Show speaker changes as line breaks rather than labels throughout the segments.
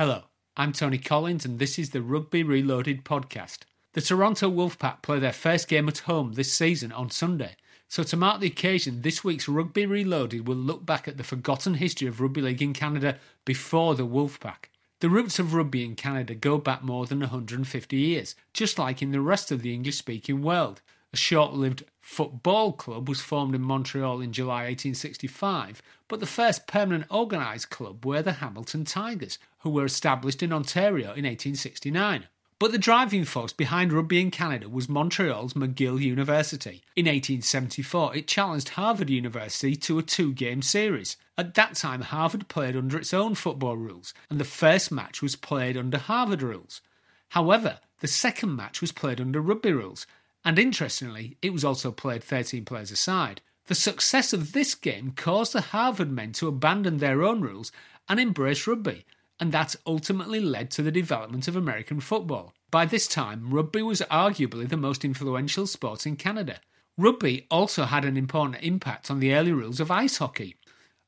Hello, I'm Tony Collins, and this is the Rugby Reloaded podcast. The Toronto Wolfpack play their first game at home this season on Sunday. So, to mark the occasion, this week's Rugby Reloaded will look back at the forgotten history of rugby league in Canada before the Wolfpack. The roots of rugby in Canada go back more than 150 years, just like in the rest of the English speaking world. A short lived football club was formed in Montreal in July 1865, but the first permanent organised club were the Hamilton Tigers, who were established in Ontario in 1869. But the driving force behind rugby in Canada was Montreal's McGill University. In 1874, it challenged Harvard University to a two game series. At that time, Harvard played under its own football rules, and the first match was played under Harvard rules. However, the second match was played under rugby rules, and interestingly, it was also played 13 players aside. The success of this game caused the Harvard men to abandon their own rules and embrace rugby, and that ultimately led to the development of American football. By this time, rugby was arguably the most influential sport in Canada. Rugby also had an important impact on the early rules of ice hockey.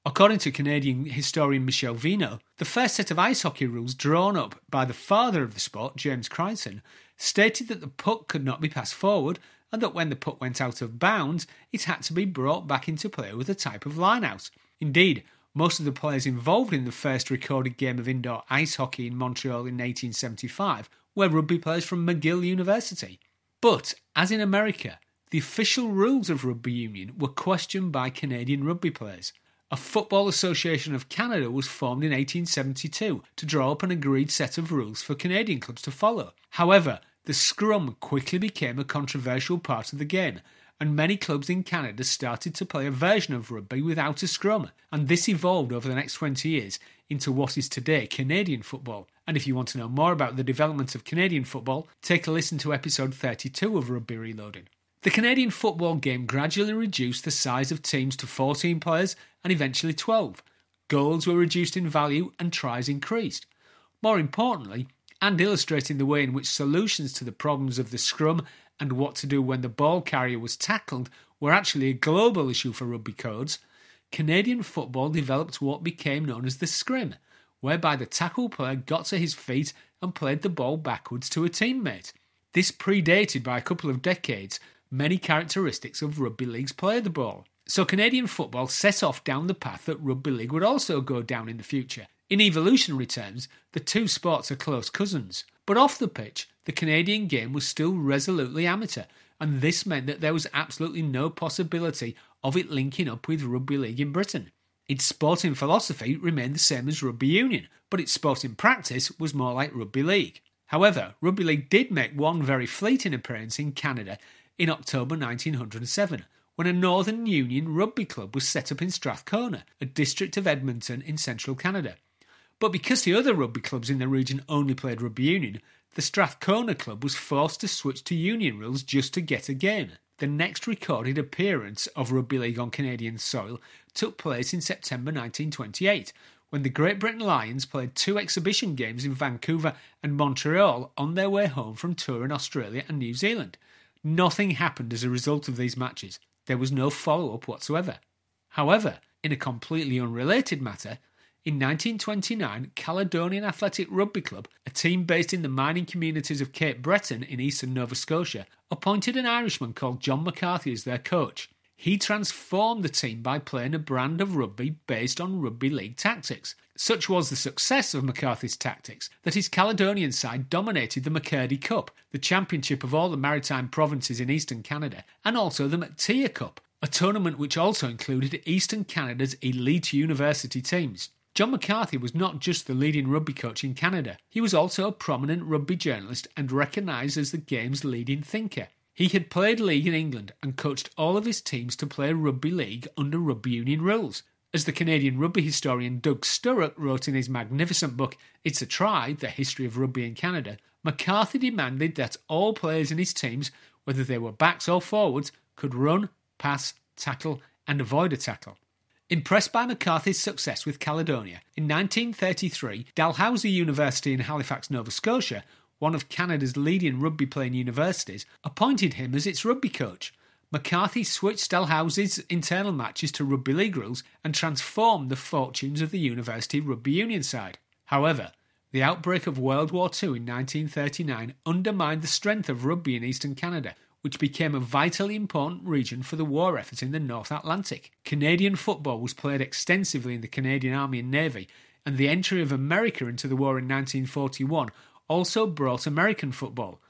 According to Canadian historian Michel Vigneault, the first set of ice hockey rules drawn up by the father of the sport, James Creighton, stated that the puck could not be passed forward and that when the puck went out of bounds, it had to be brought back into play with a type of line out. Indeed, most of the players involved in the first recorded game of indoor ice hockey in Montreal in 1875 were rugby players from McGill University. But, as in America, the official rules of rugby union were questioned by Canadian rugby players. A Football Association of Canada was formed in 1872 to draw up an agreed set of rules for Canadian clubs to follow. However, the scrum quickly became a controversial part of the game, and many clubs in Canada started to play a version of rugby without a scrum, and this evolved over the next 20 years into what is today Canadian football. And if you want to know more about the development of Canadian football, take a listen to episode 32 of Rugby Reloaded. The Canadian football game gradually reduced the size of teams to 14 players and eventually 12. Goals were reduced in value and tries increased. More importantly, and illustrating the way in which solutions to the problems of the scrum and what to do when the ball carrier was tackled were actually a global issue for rugby codes, Canadian football developed what became known as the scrim, whereby the tackle player got to his feet and played the ball backwards to a teammate. This predated by a couple of decades many characteristics of rugby league's play the ball. So Canadian football set off down the path that rugby league would also go down in the future. In evolutionary terms, the two sports are close cousins. But off the pitch, the Canadian game was still resolutely amateur, and this meant that there was absolutely no possibility of it linking up with rugby league in Britain. Its sporting philosophy remained the same as rugby union, but its sporting practice was more like rugby league. However, rugby league did make one very fleeting appearance in Canada in October 1907 when a Northern Union rugby club was set up in Strathcona, a district of Edmonton in central Canada. But because the other rugby clubs in the region only played rugby union, the Strathcona club was forced to switch to union rules just to get a game. The next recorded appearance of rugby league on Canadian soil took place in September 1928 when the Great Britain Lions played two exhibition games in Vancouver and Montreal on their way home from tour in Australia and New Zealand. Nothing happened as a result of these matches. There was no follow up whatsoever. However, in a completely unrelated matter, in 1929, Caledonian Athletic Rugby Club, a team based in the mining communities of Cape Breton in eastern Nova Scotia, appointed an Irishman called John McCarthy as their coach. He transformed the team by playing a brand of rugby based on rugby league tactics. Such was the success of McCarthy's tactics that his Caledonian side dominated the McKirdy Cup, the championship of all the maritime provinces in eastern Canada, and also the McTier Cup, a tournament which also included eastern Canada's elite university teams. John McCarthy was not just the leading rugby coach in Canada, he was also a prominent rugby journalist and recognised as the game's leading thinker. He had played league in England and coached all of his teams to play rugby league under rugby union rules. As the Canadian rugby historian Doug Sturrock wrote in his magnificent book It's a Try The History of Rugby in Canada, McCarthy demanded that all players in his teams, whether they were backs or forwards, could run, pass, tackle, and avoid a tackle. Impressed by McCarthy's success with Caledonia, in 1933, Dalhousie University in Halifax, Nova Scotia, one of Canada's leading rugby playing universities, appointed him as its rugby coach. McCarthy switched Dalhousie's internal matches to rugby league rules and transformed the fortunes of the university rugby union side. However, The outbreak of World War II in 1939 undermined the strength of rugby in eastern Canada, which became a vitally important region for the war effort in the North Atlantic. Canadian football was played extensively in the Canadian Army and Navy, and the entry of America into the war in 1941 also brought American football.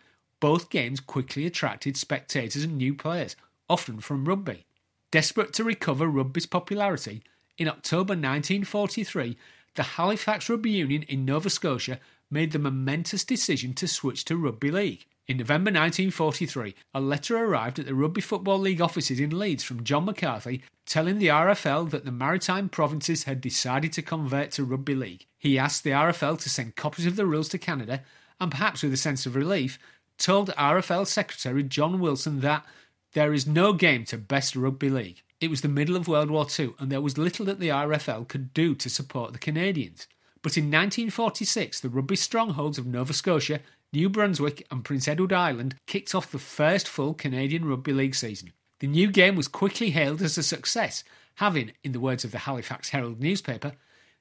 Both games quickly attracted spectators and new players, often from rugby. Desperate to recover rugby's popularity, in October 1943, the Halifax Rugby Union in Nova Scotia made the momentous decision to switch to rugby league. In November 1943, a letter arrived at the Rugby Football League offices in Leeds from John McCarthy telling the RFL that the maritime provinces had decided to convert to rugby league. He asked the RFL to send copies of the rules to Canada and, perhaps with a sense of relief, told RFL Secretary John Wilson that there is no game to best rugby league. It was the middle of World War II and there was little that the RFL could do to support the Canadians. But in 1946, the rugby strongholds of Nova Scotia New Brunswick and Prince Edward Island kicked off the first full Canadian Rugby League season. The new game was quickly hailed as a success, having, in the words of the Halifax Herald newspaper,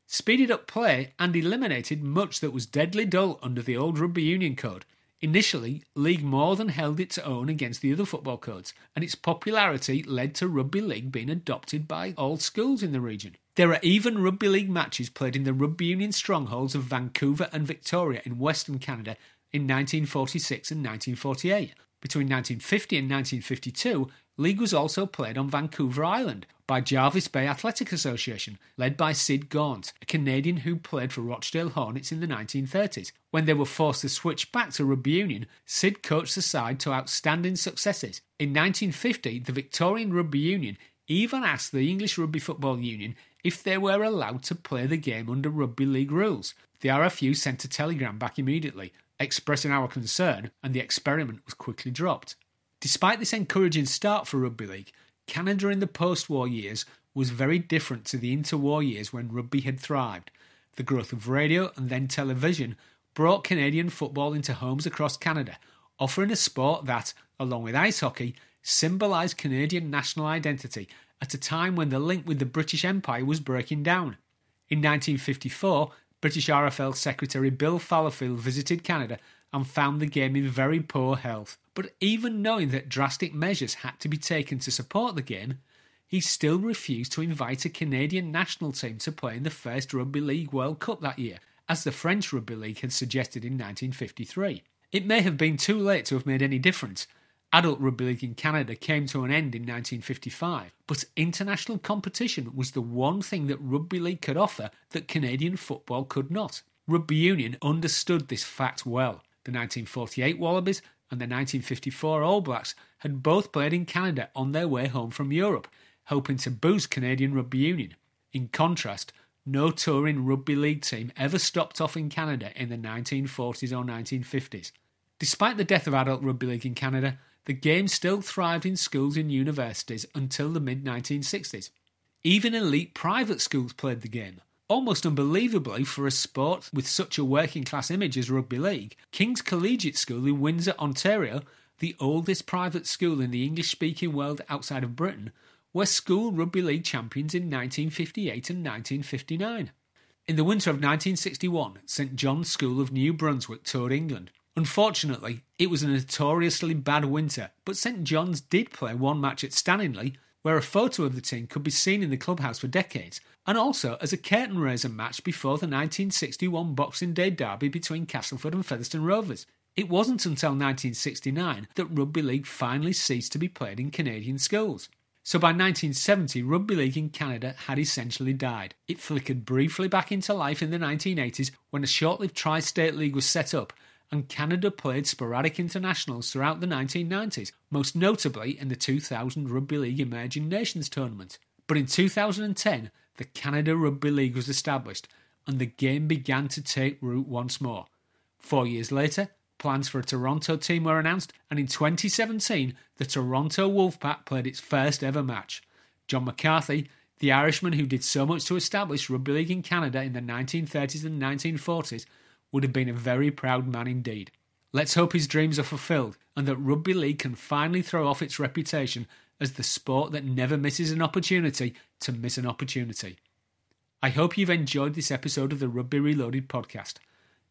speeded up play and eliminated much that was deadly dull under the old rugby union code. Initially, league more than held its own against the other football codes, and its popularity led to rugby league being adopted by all schools in the region. There are even rugby league matches played in the rugby union strongholds of Vancouver and Victoria in Western Canada in 1946 and 1948. Between 1950 and 1952, league was also played on Vancouver Island by James Bay Athletic Association, led by Sid Gaunt, a Canadian who played for Rochdale Hornets in the 1930s. When they were forced to switch back to rugby union, Sid coached the side to outstanding successes. In 1950, the Victorian Rugby Union even asked the English Rugby Football Union if they were allowed to play the game under rugby league rules. The RFU sent a telegram back immediately, expressing our concern, and the experiment was quickly dropped. Despite this encouraging start for rugby league, Canada in the post war years was very different to the interwar years when rugby had thrived. The growth of radio and then television brought Canadian football into homes across Canada, offering a sport that, along with ice hockey, symbolised Canadian national identity at a time when the link with the British Empire was breaking down. In 1954, British RFL Secretary Bill Fallowfield visited Canada and found the game in very poor health. But even knowing that drastic measures had to be taken to support the game, he still refused to invite a Canadian national team to play in the first Rugby League World Cup that year, as the French Rugby League had suggested in 1953. It may have been too late to have made any difference, Adult rugby league in Canada came to an end in 1955, but international competition was the one thing that rugby league could offer that Canadian football could not. Rugby union understood this fact well. The 1948 Wallabies and the 1954 All Blacks had both played in Canada on their way home from Europe, hoping to boost Canadian rugby union. In contrast, no touring rugby league team ever stopped off in Canada in the 1940s or 1950s. Despite the death of adult rugby league in Canada, the game still thrived in schools and universities until the mid 1960s. Even elite private schools played the game. Almost unbelievably for a sport with such a working class image as rugby league, King's Collegiate School in Windsor, Ontario, the oldest private school in the English speaking world outside of Britain, were school rugby league champions in 1958 and 1959. In the winter of 1961, St John's School of New Brunswick toured England. Unfortunately, it was a notoriously bad winter, but St John's did play one match at Stanningley, where a photo of the team could be seen in the clubhouse for decades, and also as a curtain raiser match before the 1961 Boxing Day derby between Castleford and Featherstone Rovers. It wasn't until 1969 that rugby league finally ceased to be played in Canadian schools. So by 1970, rugby league in Canada had essentially died. It flickered briefly back into life in the 1980s when a short lived tri state league was set up and Canada played sporadic internationals throughout the 1990s, most notably in the 2000 Rugby League Emerging Nations Tournament. But in 2010, the Canada Rugby League was established and the game began to take root once more. Four years later, plans for a Toronto team were announced, and in 2017, the Toronto Wolfpack played its first ever match. John McCarthy, the Irishman who did so much to establish rugby league in Canada in the 1930s and 1940s, would have been a very proud man indeed. Let's hope his dreams are fulfilled and that rugby league can finally throw off its reputation as the sport that never misses an opportunity to miss an opportunity. I hope you've enjoyed this episode of the Rugby Reloaded podcast.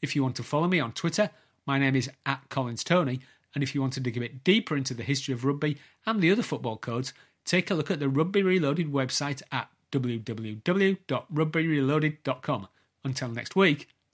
If you want to follow me on Twitter, my name is at Collins Tony, and if you want to dig a bit deeper into the history of rugby and the other football codes, take a look at the Rugby Reloaded website at www.rugbyreloaded.com. Until next week,